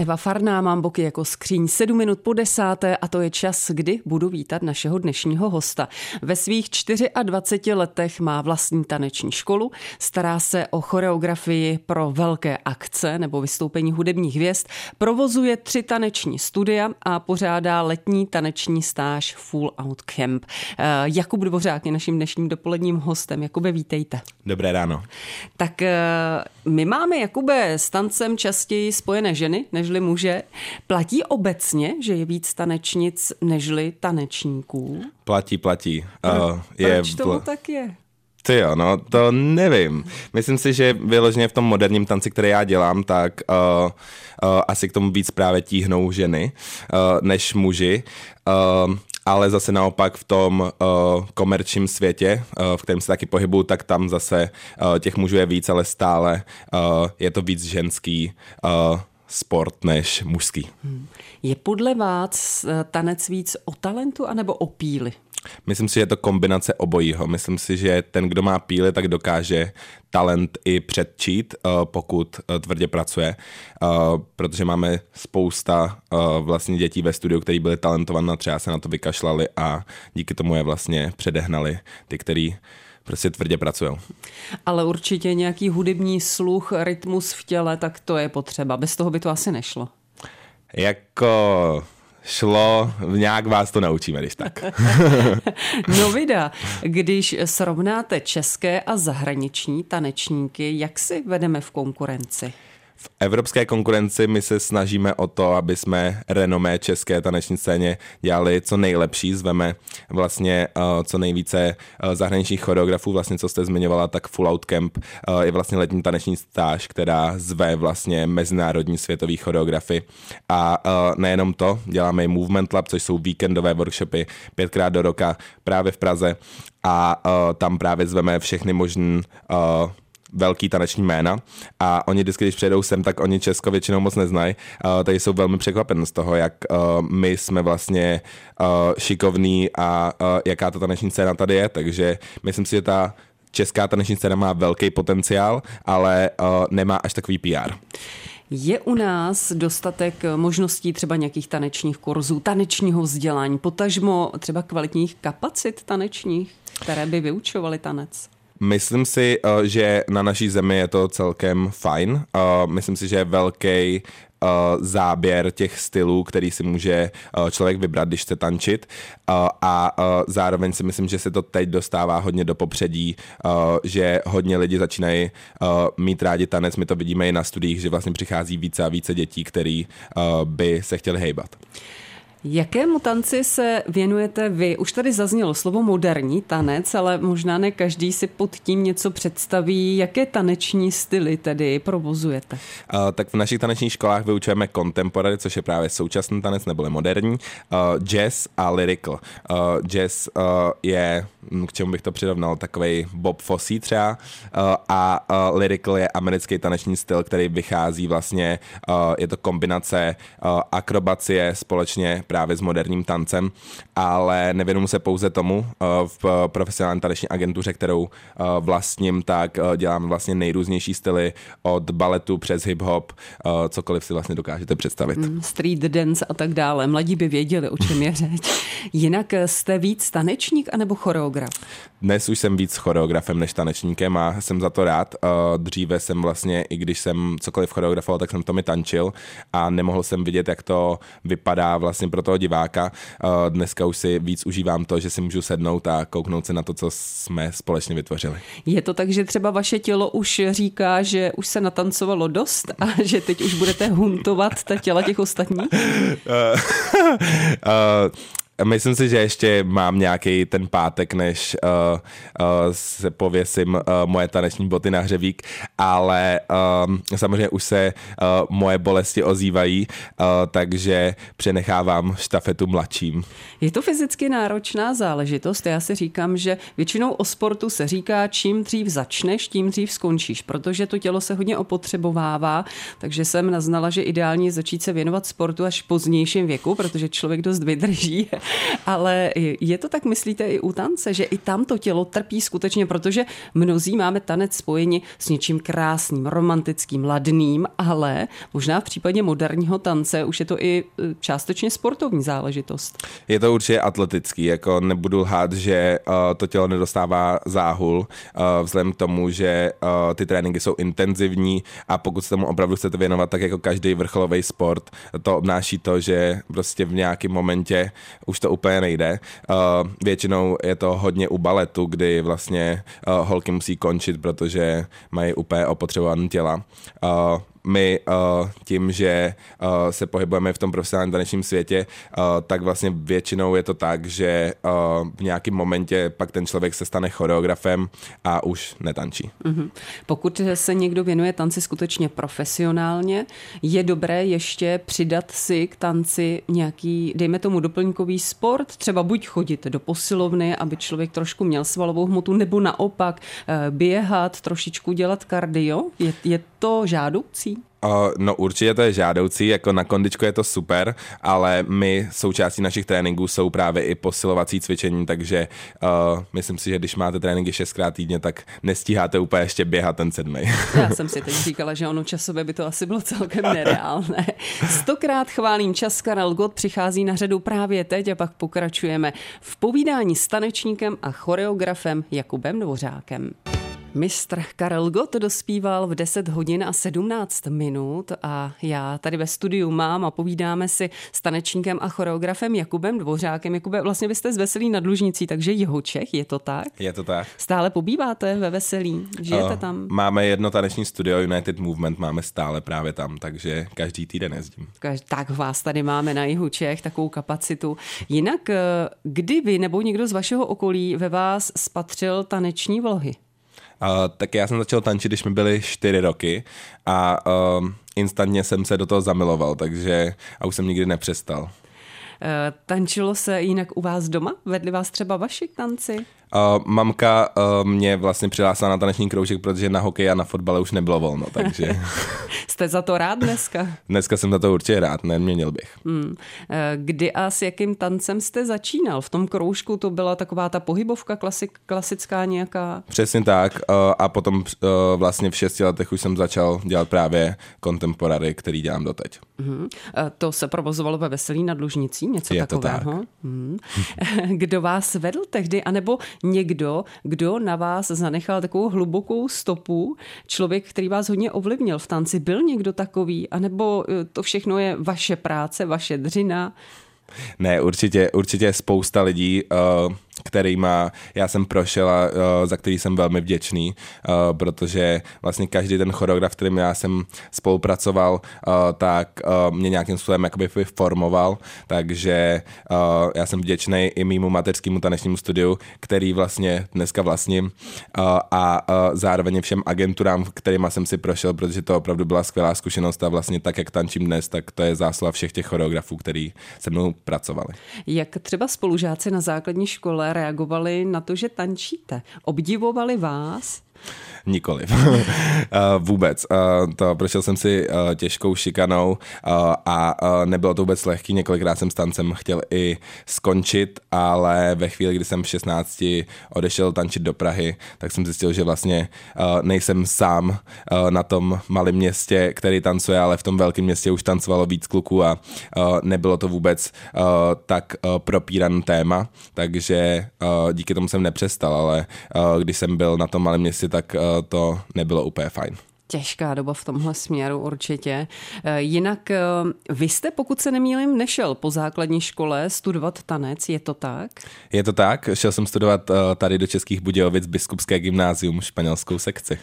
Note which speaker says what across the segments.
Speaker 1: Eva Farná, mám boky jako skříň 7 minut po desáté a to je čas, kdy budu vítat našeho dnešního hosta. Ve svých 24 letech má vlastní taneční školu, stará se o choreografii pro velké akce nebo vystoupení hudebních hvězd, provozuje tři taneční studia a pořádá letní taneční stáž Full Out Camp. Eh, Jakub Dvořák je naším dnešním dopoledním hostem. Jakube, vítejte.
Speaker 2: Dobré ráno.
Speaker 1: Tak eh, my máme, Jakube, s tancem častěji spojené ženy nežli muže. Platí obecně, že je víc tanečnic nežli tanečníků?
Speaker 2: Platí, platí.
Speaker 1: Pro, uh, je proč tomu vl... tak je?
Speaker 2: Ty jo, no to nevím. Myslím si, že vyloženě v tom moderním tanci, který já dělám, tak uh, uh, asi k tomu víc právě tíhnou ženy uh, než muži. Uh, ale zase naopak v tom uh, komerčním světě, uh, v kterém se taky pohybuju, tak tam zase uh, těch mužů je víc, ale stále uh, je to víc ženský uh, sport než mužský. Hmm.
Speaker 1: Je podle vás tanec víc o talentu anebo o píli?
Speaker 2: Myslím si, že je to kombinace obojího. Myslím si, že ten, kdo má píly, tak dokáže talent i předčít, eh, pokud eh, tvrdě pracuje, eh, protože máme spousta vlastně dětí ve studiu, kteří byli talentovaní, třeba se na to vykašlali a díky tomu je vlastně předehnali ty, který prostě tvrdě pracují.
Speaker 1: Ale určitě nějaký hudební sluch, rytmus v těle, tak to je potřeba. Bez toho by to asi nešlo.
Speaker 2: Jako šlo, nějak vás to naučíme, když tak.
Speaker 1: no vida, když srovnáte české a zahraniční tanečníky, jak si vedeme v konkurenci?
Speaker 2: V evropské konkurenci my se snažíme o to, aby jsme renomé české taneční scéně dělali co nejlepší, zveme vlastně uh, co nejvíce uh, zahraničních choreografů, vlastně co jste zmiňovala, tak Full Out Camp uh, je vlastně letní taneční stáž, která zve vlastně mezinárodní světový choreografy. A uh, nejenom to, děláme i Movement Lab, což jsou víkendové workshopy pětkrát do roka právě v Praze. A uh, tam právě zveme všechny možné uh, velký taneční jména a oni vždycky, když přijedou sem, tak oni Česko většinou moc neznají. Uh, tady jsou velmi překvapeni z toho, jak uh, my jsme vlastně uh, šikovní a uh, jaká ta taneční scéna tady je, takže myslím si, že ta česká taneční scéna má velký potenciál, ale uh, nemá až takový PR.
Speaker 1: Je u nás dostatek možností třeba nějakých tanečních kurzů, tanečního vzdělání, potažmo třeba kvalitních kapacit tanečních, které by vyučovaly tanec?
Speaker 2: Myslím si, eh, že na naší zemi je to celkem fajn. Eh, myslím si, že je velký Uh, záběr těch stylů, který si může člověk vybrat, když chce tančit. A zároveň si myslím, že se to teď dostává hodně do popředí, že hodně lidi začínají mít rádi tanec. My to vidíme i na studiích, že vlastně přichází více a více dětí, který by se chtěli hejbat.
Speaker 1: Jakému tanci se věnujete vy? Už tady zaznělo slovo moderní tanec, ale možná ne každý si pod tím něco představí. Jaké taneční styly tedy provozujete?
Speaker 2: Uh, tak v našich tanečních školách vyučujeme contemporary, což je právě současný tanec nebo moderní, uh, jazz a lyrical. Uh, jazz uh, je, hm, k čemu bych to přirovnal, takový Bob Fosse třeba uh, a uh, lyrical je americký taneční styl, který vychází vlastně, uh, je to kombinace uh, akrobacie společně právě s moderním tancem, ale nevěnuju se pouze tomu eh, v profesionální taneční agentuře, kterou eh, vlastním, tak eh, dělám vlastně nejrůznější styly od baletu přes hip-hop, cokoliv si vlastně dokážete představit. Mm,
Speaker 1: street dance a tak dále. Mladí by věděli, o čem je řeč. Jinak jste víc tanečník anebo choreograf?
Speaker 2: Dnes už jsem víc choreografem než tanečníkem a jsem za to rád. Dříve jsem vlastně, i když jsem cokoliv choreografoval, tak jsem to mi tančil a nemohl jsem vidět, jak to vypadá vlastně pro toho diváka. Dneska už si víc užívám to, že si můžu sednout a kouknout se na to, co jsme společně vytvořili.
Speaker 1: Je to tak, že třeba vaše tělo už říká, že už se natancovalo dost a že teď už budete huntovat ta těla těch ostatních? uh,
Speaker 2: uh, Myslím si, že ještě mám nějaký ten pátek, než uh, uh, se pověsím uh, moje taneční boty na hřebík, ale um, samozřejmě už se uh, moje bolesti ozývají, uh, takže přenechávám štafetu mladším.
Speaker 1: Je to fyzicky náročná záležitost. Já si říkám, že většinou o sportu se říká, čím dřív začneš, tím dřív skončíš, protože to tělo se hodně opotřebovává, takže jsem naznala, že ideálně začít se věnovat sportu až v pozdějším věku, protože člověk dost vydrží Ale je to tak, myslíte, i u tance, že i tam to tělo trpí skutečně, protože mnozí máme tanec spojeni s něčím krásným, romantickým, ladným, ale možná v případě moderního tance už je to i e, částečně sportovní záležitost.
Speaker 2: Je to určitě atletický, jako nebudu lhát, že uh, to tělo nedostává záhul, uh, vzhledem k tomu, že ty tréninky jsou intenzivní a pokud se tomu opravdu chcete věnovat, tak jako každý vrcholový sport, to obnáší to, že prostě v nějakém momentě už to úplně nejde. Uh, většinou je to hodně u baletu, kdy vlastně uh, holky musí končit, protože mají úplně opotřebované těla. Uh, my uh, tím, že uh, se pohybujeme v tom profesionálním tanečním světě, uh, tak vlastně většinou je to tak, že uh, v nějakém momentě pak ten člověk se stane choreografem a už netančí. Mm-hmm.
Speaker 1: Pokud se někdo věnuje tanci skutečně profesionálně, je dobré ještě přidat si k tanci nějaký, dejme tomu, doplňkový sport, třeba buď chodit do posilovny, aby člověk trošku měl svalovou hmotu, nebo naopak běhat, trošičku dělat kardio. Je, je to žádoucí?
Speaker 2: Uh, no určitě to je žádoucí, jako na kondičku je to super, ale my součástí našich tréninků jsou právě i posilovací cvičení, takže uh, myslím si, že když máte tréninky šestkrát týdně, tak nestíháte úplně ještě běhat ten sedmý.
Speaker 1: Já jsem si teď říkala, že ono časově by to asi bylo celkem nereálné. Stokrát chválím čas, Karel Gott přichází na řadu právě teď a pak pokračujeme v povídání s tanečníkem a choreografem Jakubem Dvořákem. Mistr Karel Gott dospíval v 10 hodin a 17 minut a já tady ve studiu mám a povídáme si s tanečníkem a choreografem Jakubem Dvořákem. Jakube, vlastně vy jste z Veselí nad Lužnicí, takže jeho Čech, je to tak?
Speaker 2: Je to tak.
Speaker 1: Stále pobýváte ve Veselí, žijete uh, tam?
Speaker 2: Máme jedno taneční studio United Movement, máme stále právě tam, takže každý týden jezdím.
Speaker 1: Tak vás tady máme na jihu Čech, takovou kapacitu. Jinak, eh, kdy vy nebo někdo z vašeho okolí ve vás spatřil taneční vlohy?
Speaker 2: Tak já jsem začal tančit, když mi byly čtyři roky a uh, instantně jsem se do toho zamiloval, takže a už jsem nikdy nepřestal. Uh,
Speaker 1: tančilo se jinak u vás doma? Vedli vás třeba vaši tanci?
Speaker 2: Uh, mamka uh, mě vlastně přihlásila na taneční kroužek, protože na hokej a na fotbale už nebylo volno, takže...
Speaker 1: Jste za to rád dneska?
Speaker 2: Dneska jsem za to určitě rád, neměnil bych. Hmm.
Speaker 1: Kdy a s jakým tancem jste začínal? V tom kroužku to byla taková ta pohybovka klasik, klasická nějaká?
Speaker 2: Přesně tak uh, a potom uh, vlastně v šesti letech už jsem začal dělat právě kontemporary, který dělám doteď. Hmm.
Speaker 1: To se provozovalo ve Veselí nad Lužnicí, něco Je takového? Tak. Hmm. Kdo vás vedl tehdy, anebo někdo, kdo na vás zanechal takovou hlubokou stopu, člověk, který vás hodně ovlivnil v tanci, byl někdo takový, anebo eh, to všechno je vaše práce, vaše dřina?
Speaker 2: Ne, určitě, určitě spousta lidí uh kterýma já jsem prošel a uh, za který jsem velmi vděčný, uh, protože vlastně každý ten choreograf, kterým já jsem spolupracoval, uh, tak uh, mě nějakým způsobem jakoby formoval, takže uh, já jsem vděčný i mýmu mateřskému tanečnímu studiu, který vlastně dneska vlastním uh, a uh, zároveň všem agenturám, kterýma jsem si prošel, protože to opravdu byla skvělá zkušenost a vlastně tak, jak tančím dnes, tak to je zásluha všech těch choreografů, který se mnou pracovali.
Speaker 1: Jak třeba spolužáci na základní škole reagovali na to, že tančíte? Obdivovali vás?
Speaker 2: Nikoliv. Eh, vůbec. Eh, to prošel jsem si eh, těžkou šikanou a nebylo to vůbec lehký. Několikrát jsem s tancem chtěl i skončit, ale ve chvíli, kdy jsem v 16 odešel tančit do Prahy, tak jsem zjistil, že vlastně nejsem sám na tom malém městě, který tancuje, ale v tom velkém městě už tancovalo víc kluků a nebylo to vůbec tak propíran téma, takže díky tomu jsem nepřestal, ale když jsem byl na tom malém městě, tak to nebylo úplně fajn
Speaker 1: těžká doba v tomhle směru určitě. Eh, jinak eh, vy jste, pokud se nemýlím, nešel po základní škole studovat tanec, je to tak?
Speaker 2: Je to tak, šel jsem studovat eh, tady do Českých Budějovic biskupské gymnázium, španělskou sekci.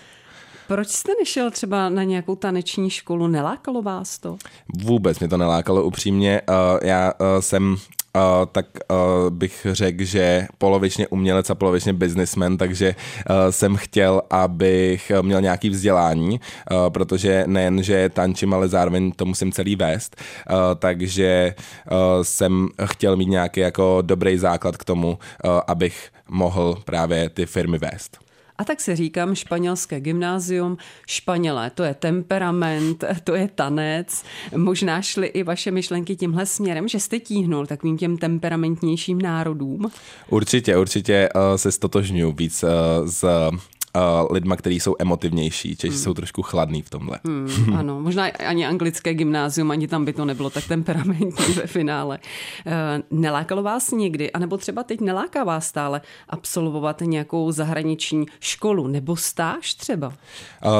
Speaker 1: Proč jste nešel třeba na nějakou taneční školu? Nelákalo vás to?
Speaker 2: Vůbec mě to nelákalo upřímně. Já jsem uh, tak uh, bych řekl, že polovičně umělec a polovičně businessman, takže uh, jsem chtěl, abych měl nějaký vzdělání, uh, protože nejen, že tančím, ale zároveň to musím celý vést, uh, takže uh, jsem chtěl mít nějaký jako dobrý základ k tomu, uh, abych mohl právě ty firmy vést.
Speaker 1: A tak se říkám španělské gymnázium, Španělé, to je temperament, to je tanec. Možná šly i vaše myšlenky tímhle směrem, že jste tíhnul takovým těm temperamentnějším národům?
Speaker 2: Určitě, určitě uh, se stotožňuji víc uh, s uh, lidma, kteří jsou emotivnější, Češi hmm. jsou trošku chladný v tomhle.
Speaker 1: Hmm, ano, možná ani anglické gymnázium, ani tam by to nebylo tak temperamentní ve finále. Uh, nelákalo vás někdy, anebo třeba teď neláká vás stále absolvovat nějakou zahraniční školu nebo stáž třeba?
Speaker 2: Uh,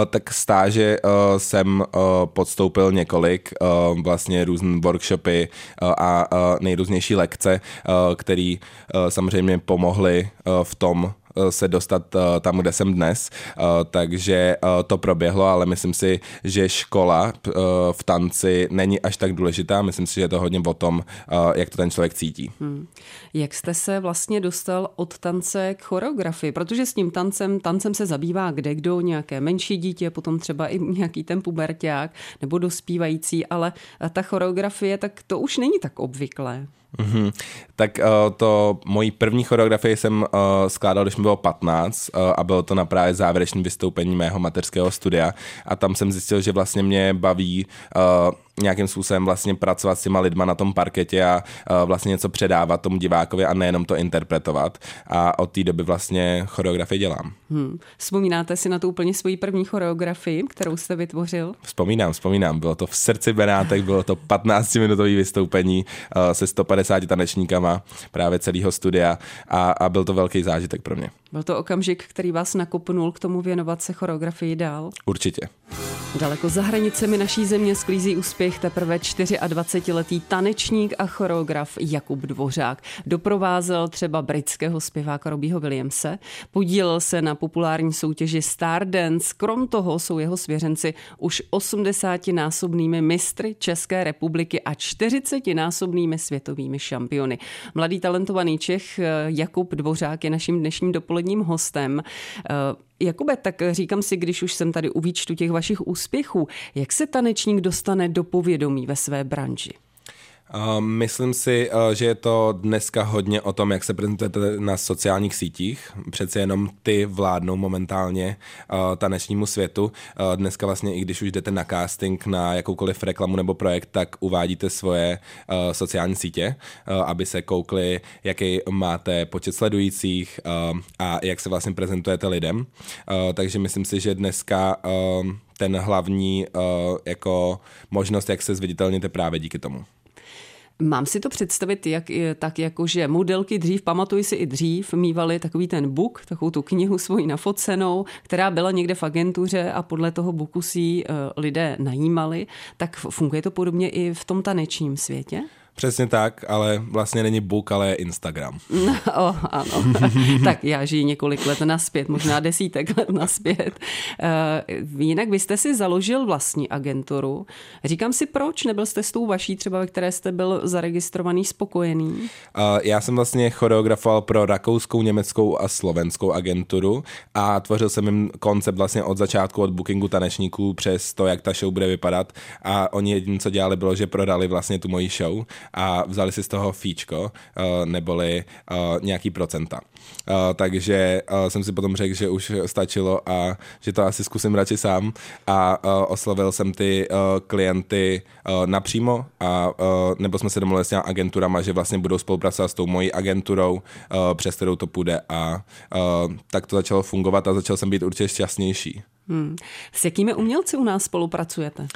Speaker 2: tak stáže uh, jsem uh, podstoupil několik, uh, vlastně různé workshopy uh, a uh, nejrůznější lekce, uh, které uh, samozřejmě pomohly uh, v tom, Eh, se dostat eh, tam, kde jsem dnes, eh, takže to proběhlo, ale myslím si, že škola v tanci není až tak důležitá, myslím si, že je to hodně o tom, jak to ten člověk cítí. Hmm.
Speaker 1: Jak jste se vlastně dostal od tance k choreografii? Protože s tím tancem, tancem se zabývá kde kdo, nějaké menší dítě, potom třeba i nějaký ten puberták nebo dospívající, ale ta choreografie, tak to už není tak obvyklé.
Speaker 2: Mm-hmm. Tak uh, to mojí první choreografii jsem uh, skládal, když mi bylo 15 uh, a bylo to na právě závěrečné vystoupení mého mateřského studia a tam jsem zjistil, že vlastně mě baví uh, nějakým způsobem vlastně pracovat s těma lidma na tom parketě a vlastně něco předávat tomu divákovi a nejenom to interpretovat. A od té doby vlastně choreografii dělám. Hmm.
Speaker 1: Vzpomínáte si na tu úplně svoji první choreografii, kterou jste vytvořil?
Speaker 2: Vzpomínám, vzpomínám. Bylo to v srdci Benátek, bylo to 15-minutové vystoupení uh, se 150 tanečníkama právě celého studia a, a byl to velký zážitek pro mě.
Speaker 1: Byl to okamžik, který vás nakopnul k tomu věnovat se choreografii dál?
Speaker 2: Určitě.
Speaker 1: Daleko za hranicemi naší země sklízí úspěch teprve 24-letý tanečník a choreograf Jakub Dvořák. Doprovázel třeba britského zpěváka Robího Williamse, podílel se na populární soutěži Stardance, krom toho jsou jeho svěřenci už 80-násobnými mistry České republiky a 40-násobnými světovými šampiony. Mladý talentovaný Čech Jakub Dvořák je naším dnešním dopoledním hostem. Jakube, tak říkám si, když už jsem tady u výčtu těch vašich úspěchů, jak se tanečník dostane do povědomí ve své branži?
Speaker 2: Myslím si, uh, že je to dneska hodně o tom, jak se prezentujete na sociálních sítích. Přece jenom ty vládnou momentálně uh, tanečnímu světu. Uh, dneska vlastně, i když už jdete na casting na jakoukoliv reklamu nebo projekt, tak uvádíte svoje sociální sítě, aby se koukli, jaký máte počet sledujících a jak se vlastně prezentujete lidem. Takže myslím si, že dneska ten hlavní jako možnost, jak se zviditelníte právě díky tomu.
Speaker 1: Mám si to představit jak, tak, jako že modelky dřív, pamatuji si i dřív, mývaly takový ten book, takovou tu knihu svoji nafocenou, která byla někde v agentuře a podle toho booku si uh, lidé najímali. Tak funguje to podobně i v tom tanečním světě?
Speaker 2: Přesně tak, ale vlastně není book, ale je Instagram.
Speaker 1: No, oh, ano. tak já žiji několik let naspět, možná desítek let naspět. Uh, jinak vy jste si založil vlastní agenturu. Říkám si, proč nebyl jste s tou vaší třeba, ve které jste byl zaregistrovaný spokojený? Uh,
Speaker 2: já jsem vlastně choreografoval pro rakouskou, německou a slovenskou agenturu a tvořil jsem jim koncept vlastně od začátku, od bookingu tanečníků přes to, jak ta show bude vypadat a oni jediné, co dělali, bylo, že prodali vlastně tu moji show a vzali si z toho fíčko, eh, neboli eh, nějaký procenta. Eh, takže jsem si potom řekl, že už stačilo a že to asi zkusím radši sám a oslovil jsem ty klienty napřímo a nebo jsme se domluvili s těmi agenturama, že vlastně budou spolupracovat s tou mojí agenturou, přes kterou to půjde a tak to začalo fungovat a začal jsem být určitě šťastnější. Hmm.
Speaker 1: S jakými umělci u nás spolupracujete?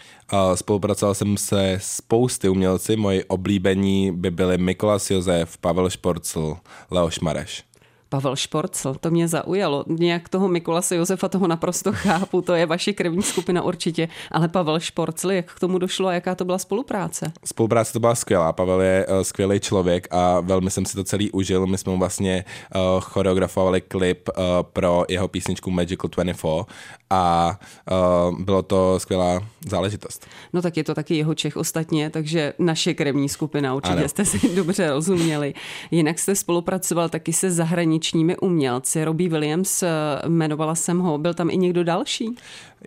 Speaker 2: Spolupracoval jsem se spousty umělci. Moji oblíbení by byly Mikolas Josef, Pavel Šporcl, Leoš Mareš.
Speaker 1: Pavel Šporcel, to mě zaujalo. Nějak toho Mikolase Josefa toho naprosto chápu, to je vaše krevní skupina určitě, ale Pavel Šporcel, jak k tomu došlo a jaká to byla spolupráce?
Speaker 2: Spolupráce to byla skvělá, Pavel je uh, skvělý člověk a velmi jsem si to celý užil. My jsme mu vlastně uh, choreografovali klip uh, pro jeho písničku Magical 24 a uh, bylo to skvělá záležitost.
Speaker 1: No tak je to taky jeho Čech ostatně, takže naše krevní skupina, určitě ano. jste si dobře rozuměli. Jinak jste spolupracoval taky se zahraničními umělci. Robbie Williams, eh, jmenovala jsem ho, byl tam i někdo další?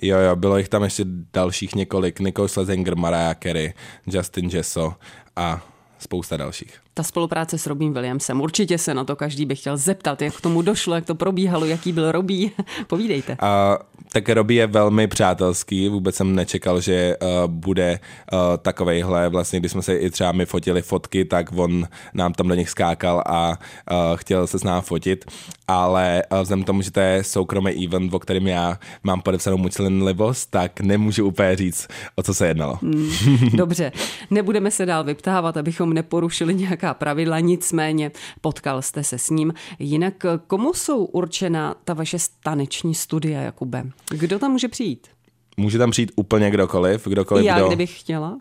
Speaker 2: Jo, jo, bylo jich tam ještě dalších několik. Nicole Slesinger, Mariah Carey, Justin Jesso a spousta dalších.
Speaker 1: Ta spolupráce s Robím Williamsem, určitě se na to každý by chtěl zeptat, jak k tomu došlo, jak to probíhalo, jaký byl Robí. Povídejte.
Speaker 2: A, tak Robí je velmi přátelský, vůbec jsem nečekal, že uh, bude uh, takovejhle, vlastně když jsme se i třeba my fotili fotky, tak on nám tam do nich skákal a uh, chtěl se s námi fotit, ale uh, vzhledem k tomu, že to je soukromý event, o kterém já mám podepsanou mlčenlivost, tak nemůžu úplně říct, o co se jednalo. Mm,
Speaker 1: dobře, nebudeme se dál vyptávat, abychom neporušili nějaká pravidla, nicméně potkal jste se s ním. Jinak komu jsou určena ta vaše taneční studia, Jakube? Kdo tam může přijít?
Speaker 2: Může tam přijít úplně kdokoliv. kdokoliv
Speaker 1: Já,
Speaker 2: kdo...
Speaker 1: kdybych chtěla.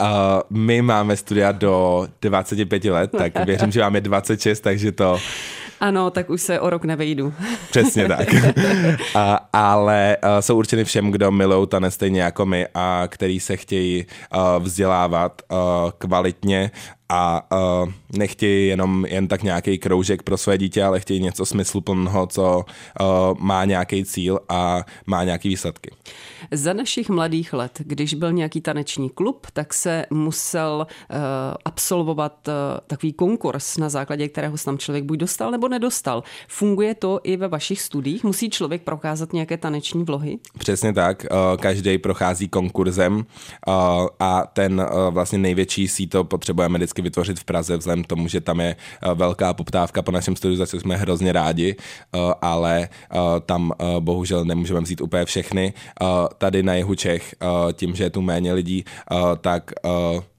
Speaker 2: Uh, my máme studia do 25 let, tak věřím, že máme 26, takže to
Speaker 1: ano, tak už se o rok nevejdu.
Speaker 2: Přesně tak. a, ale a, jsou určeny všem, kdo milují tanec stejně jako my a který se chtějí a, vzdělávat a, kvalitně a uh, nechtějí jenom jen tak nějaký kroužek pro své dítě, ale chtějí něco smysluplného, co uh, má nějaký cíl a má nějaký výsledky.
Speaker 1: Za našich mladých let, když byl nějaký taneční klub, tak se musel uh, absolvovat uh, takový konkurs, na základě kterého se tam člověk buď dostal nebo nedostal. Funguje to i ve vašich studiích? Musí člověk prokázat nějaké taneční vlohy?
Speaker 2: Přesně tak. Uh, každý prochází konkurzem uh, a ten uh, vlastně největší síto potřebujeme vždycky vždycky vytvořit v Praze, vzhledem k tomu, že tam je eh, velká poptávka po našem studiu, za co jsme hrozně rádi, eh, ale eh, tam bohužel nemůžeme vzít úplně všechny. Tady na jihu Čech, tím, že je tu méně lidí, tak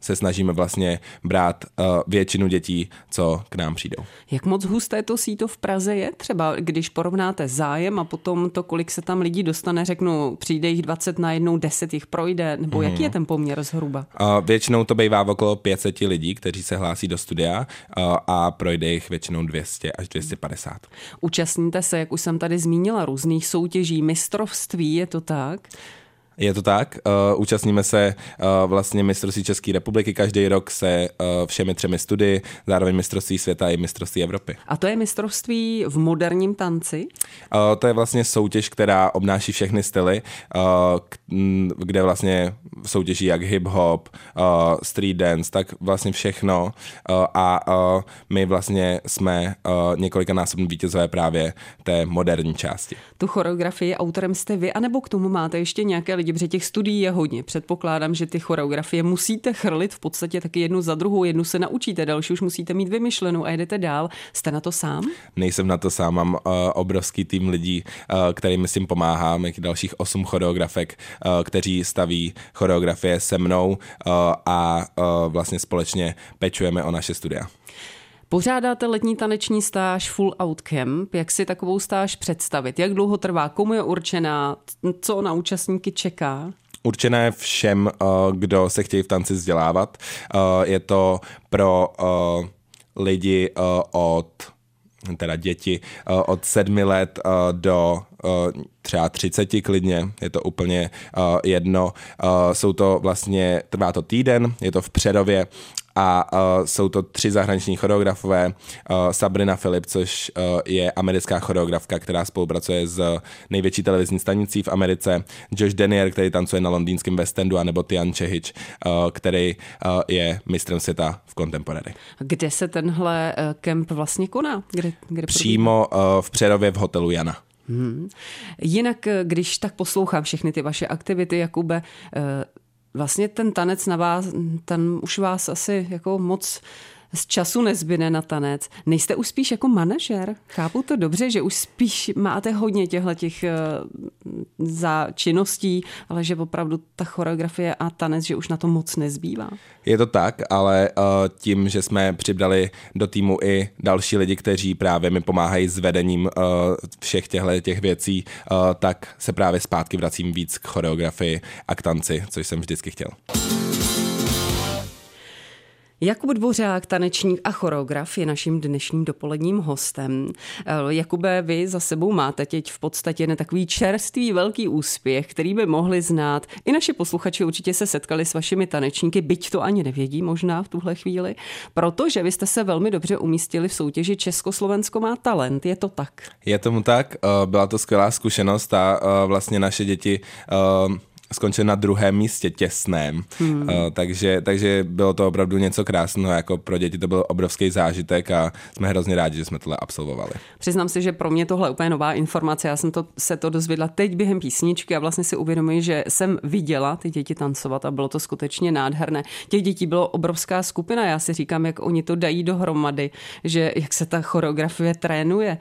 Speaker 2: se snažíme vlastně brát většinu dětí, co k nám přijdou.
Speaker 1: Jak moc husté to síto v Praze je? Třeba když porovnáte zájem a potom to, kolik se tam lidí dostane, řeknu, přijde jich 20 na jednou, 10 jich projde, nebo mm. jaký je ten poměr zhruba?
Speaker 2: Většinou to bývá okolo 500 lidí, kteří se hlásí do studia a projde jich většinou 200 až 250.
Speaker 1: Účastníte se, jak už jsem tady zmínila, různých soutěží, mistrovství, je to tak?
Speaker 2: Je to tak. Uh, účastníme se uh, vlastně mistrovství České republiky každý rok se uh, všemi třemi studii, zároveň mistrovství světa i mistrovství Evropy.
Speaker 1: A to je mistrovství v moderním tanci?
Speaker 2: Uh, to je vlastně soutěž, která obnáší všechny styly, uh, kde vlastně soutěží jak hip-hop, uh, street dance, tak vlastně všechno. Uh, a uh, my vlastně jsme uh, několikanásobní vítězové právě té moderní části.
Speaker 1: Tu choreografii autorem jste vy, anebo k tomu máte ještě nějaké lidi, protože těch studií je hodně. Předpokládám, že ty choreografie musíte chrlit v podstatě taky jednu za druhou, jednu se naučíte, další už musíte mít vymyšlenou a jedete dál. Jste na to sám?
Speaker 2: Nejsem na to sám, mám uh, obrovský tým lidí, uh, kterým s tím pomáhám, jak dalších osm choreografek, uh, kteří staví choreografie se mnou uh, a uh, vlastně společně pečujeme o naše studia.
Speaker 1: Pořádáte letní taneční stáž Full Out Camp. Jak si takovou stáž představit? Jak dlouho trvá? Komu je určená? Co na účastníky čeká?
Speaker 2: určené všem, eh, kdo se chtějí v tanci vzdělávat. Eh, je to pro eh, lidi od teda děti od sedmi let do třeba třiceti klidně, je to úplně jedno. Jsou to vlastně, trvá to týden, je to v Předově a uh, jsou to tři zahraniční choreografové. Uh, Sabrina Filip, což uh, je americká choreografka, která spolupracuje s největší televizní stanicí v Americe, Josh Denier, který tancuje na londýnském West Endu, anebo Tian Čehič, uh, který uh, je mistrem světa v contemporary.
Speaker 1: Kde se tenhle uh, kemp vlastně koná? Kde, kde
Speaker 2: Přímo uh, v Přerově v hotelu Jana.
Speaker 1: Hmm. Jinak, když tak poslouchám všechny ty vaše aktivity, Jakube, vlastně ten tanec na vás, ten už vás asi jako moc z času nezbyne na tanec. Nejste už spíš jako manažer? Chápu to dobře, že už spíš máte hodně těchto těch eh, za činností, ale že opravdu ta choreografie a tanec, že už na to moc nezbývá.
Speaker 2: Je to tak, ale uh, tím, že jsme přibrali do týmu i další lidi, kteří právě mi pomáhají s vedením uh, všech těchto těch věcí, tak se právě zpátky vracím víc k choreografii a k tanci, což jsem vždycky chtěl.
Speaker 1: Jakub Dvořák, tanečník a choreograf, je naším dnešním dopoledním hostem. Eh, Jakube, vy za sebou máte teď v podstatě na takový čerstvý velký úspěch, který by mohli znát. I naši posluchači určitě se setkali s vašimi tanečníky, byť to ani nevědí možná v tuhle chvíli, protože vy jste se velmi dobře umístili v soutěži Československo má talent. Je to tak?
Speaker 2: Je tomu tak, eh, byla to skvělá zkušenost a eh, vlastně naše děti skončili na druhém místě těsném, hmm. uh, takže, takže bylo to opravdu něco krásného, jako pro děti to byl obrovský zážitek a jsme hrozně rádi, že jsme tohle absolvovali.
Speaker 1: Přiznám se, že pro mě tohle je úplně nová informace, já jsem to, se to dozvěděla teď během písničky a vlastně si uvědomuji, že jsem viděla ty děti tancovat a bylo to skutečně nádherné. Těch dětí bylo obrovská skupina, já si říkám, jak oni to dají dohromady, že jak se ta choreografie trénuje.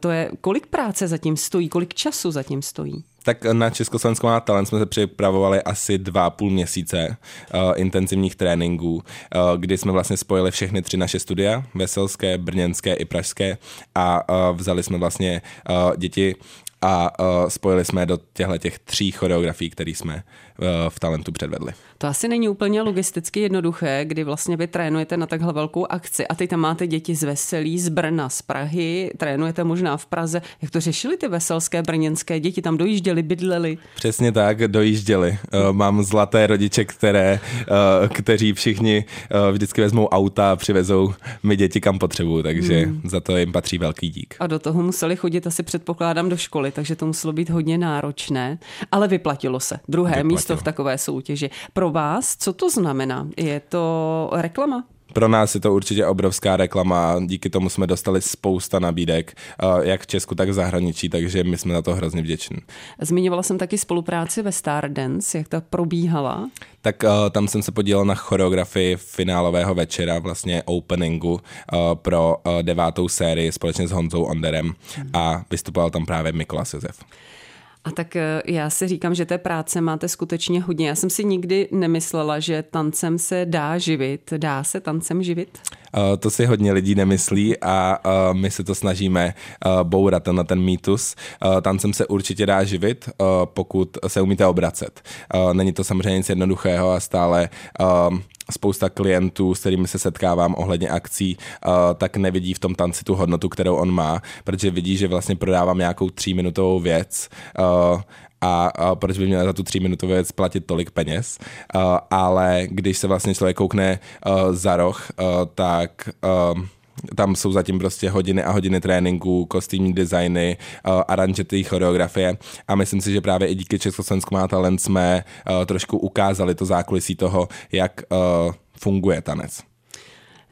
Speaker 1: To je, kolik práce zatím stojí, kolik času zatím stojí?
Speaker 2: Tak na Československou má talent. Jsme se připravovali asi dva půl měsíce uh, intenzivních tréninků, uh, kdy jsme vlastně spojili všechny tři naše studia, Veselské, Brněnské i Pražské a uh, vzali jsme vlastně uh, děti a uh, spojili jsme do těchto těch tří choreografií, které jsme v talentu předvedli.
Speaker 1: To asi není úplně logisticky jednoduché, kdy vlastně vy trénujete na takhle velkou akci a teď tam máte děti z Veselí, z Brna, z Prahy, trénujete možná v Praze. Jak to řešili ty veselské brněnské děti? Tam dojížděli, bydleli?
Speaker 2: Přesně tak, dojížděli. Uh, mám zlaté rodiče, které, uh, kteří všichni vždycky vezmou auta a přivezou mi děti kam potřebují, takže hmm. za to jim patří velký dík.
Speaker 1: A do toho museli chodit asi předpokládám do školy, takže to muselo být hodně náročné, ale vyplatilo se. Druhé vyplatilo. Místo v takové soutěži. Pro vás, co to znamená? Je to reklama?
Speaker 2: Pro nás je to určitě obrovská reklama, díky tomu jsme dostali spousta nabídek, eh, jak v Česku, tak v zahraničí, takže my jsme za to hrozně vděční.
Speaker 1: Zmiňovala jsem taky spolupráci ve Stardance, jak ta probíhala?
Speaker 2: Tak uh, tam jsem se podílel na choreografii finálového večera, vlastně openingu uh, pro devátou sérii společně s Honzou Onderem a vystupoval tam právě Mikolas Josef.
Speaker 1: A tak eh, já si říkám, že té práce máte skutečně hodně. Já jsem si nikdy nemyslela, že tancem se dá živit. Dá se tancem živit?
Speaker 2: Uh, to si hodně lidí nemyslí a uh, my se to snažíme bourat na ten mýtus. Tancem se určitě dá živit, pokud se umíte obracet. Není to samozřejmě nic jednoduchého a stále spousta klientů, s kterými se setkávám ohledně akcí, uh, tak nevidí v tom tanci tu hodnotu, kterou on má, protože vidí, že vlastně prodávám nějakou tříminutovou věc uh, a, proč by měl za tu tříminutovou věc platit tolik peněz, uh, ale když se vlastně člověk koukne za roh, tak tam jsou zatím prostě hodiny a hodiny tréninku, kostýmní designy, uh, aranžety, choreografie a myslím si, že právě i díky Československu má talent jsme uh, trošku ukázali to zákulisí toho, jak uh, funguje tanec.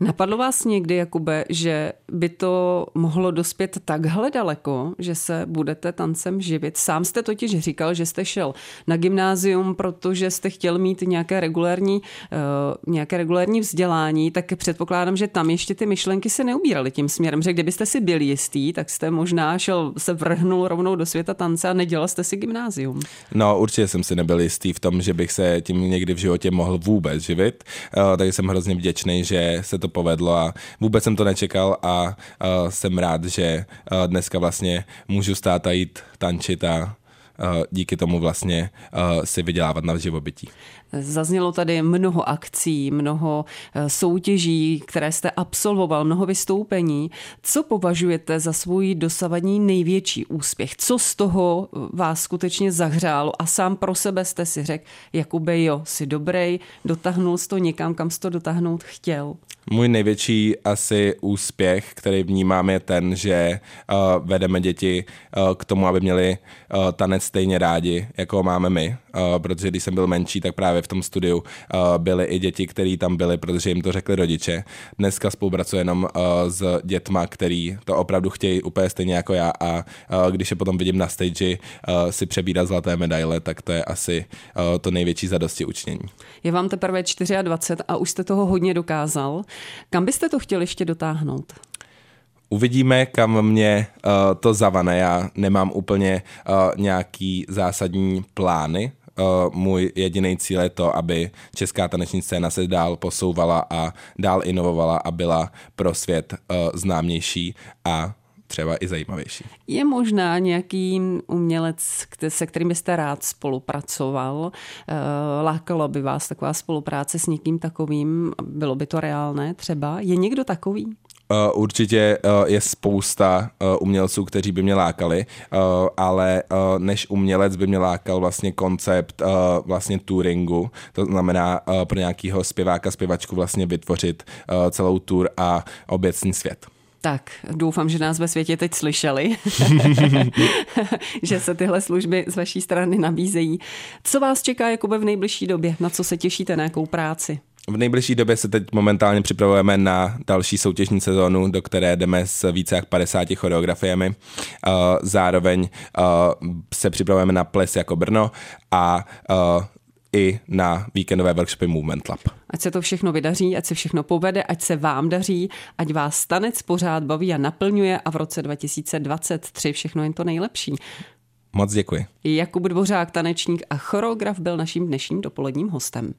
Speaker 1: Napadlo vás někdy, Jakube, že by to mohlo dospět takhle daleko, že se budete tancem živit? Sám jste totiž říkal, že jste šel na gymnázium, protože jste chtěl mít nějaké regulární, uh, nějaké regulární vzdělání, tak předpokládám, že tam ještě ty myšlenky se neubíraly tím směrem, že kdybyste si byl jistý, tak jste možná šel, se vrhnul rovnou do světa tance a nedělal jste si gymnázium.
Speaker 2: No, určitě jsem si nebyl jistý v tom, že bych se tím někdy v životě mohl vůbec živit, uh, takže jsem hrozně vděčný, že se to povedlo a vůbec jsem to nečekal a uh, jsem rád, že uh, dneska vlastně můžu stát a jít tančit a díky tomu vlastně si vydělávat na živobytí.
Speaker 1: Zaznělo tady mnoho akcí, mnoho eh, soutěží, které jste absolvoval, mnoho vystoupení. Co považujete za svůj dosavadní největší úspěch? Co z toho eh, vás skutečně zahřálo a sám pro sebe jste si řekl, Jakube, jo, si dobrý, dotáhnul jsi to někam, kam jsi to dotáhnout chtěl?
Speaker 2: Můj největší asi úspěch, který vnímám, je ten, že uh, vedeme děti uh, k tomu, aby měli uh, tanec stejně rádi, jako máme my. Uh, protože když jsem byl menší, tak právě v tom studiu uh, byly i děti, které tam byly, protože jim to řekli rodiče. Dneska spolupracuji jenom uh, s dětma, který to opravdu chtějí úplně stejně jako já a když je potom vidím na stage si přebírat zlaté medaile, tak to je asi to největší zadosti učnění.
Speaker 1: Je vám teprve 24 a už jste toho hodně dokázal. Kam byste to chtěli ještě dotáhnout?
Speaker 2: Uvidíme, kam mě uh, to zavane. Já nemám úplně uh, nějaký zásadní plány. Uh, můj jediný cíl je to, aby česká taneční scéna se dál posouvala a dál inovovala a byla pro svět uh, známější a třeba i zajímavější.
Speaker 1: Je možná nějaký umělec, se kterým byste rád spolupracoval? Lákalo by vás taková spolupráce s někým takovým? Bylo by to reálné třeba? Je někdo takový?
Speaker 2: Uh, určitě uh, je spousta uh, umělců, kteří by mě lákali, ale než umělec by mě lákal vlastně koncept vlastně touringu, to znamená pro nějakého zpěváka, zpěvačku vlastně vytvořit celou tour a obecný svět.
Speaker 1: Tak, doufám, že nás ve světě teď slyšeli, že se tyhle služby z vaší strany nabízejí. Co vás čeká Jakube v nejbližší době? Na co se těšíte, na jakou práci?
Speaker 2: V nejbližší době se teď momentálně připravujeme na další soutěžní sezónu, do které jdeme s více jak 50 choreografiemi. Uh, zároveň uh, se připravujeme na ples jako Brno a uh, i na víkendové workshopy Movement Lab.
Speaker 1: Ať se to všechno vydaří, ať se všechno povede, ať se vám daří, ať vás tanec pořád baví a naplňuje a v roce 2023 všechno jen to nejlepší.
Speaker 2: Moc děkuji.
Speaker 1: Jakub Dvořák, tanečník a choreograf, byl naším dnešním dopoledním hostem.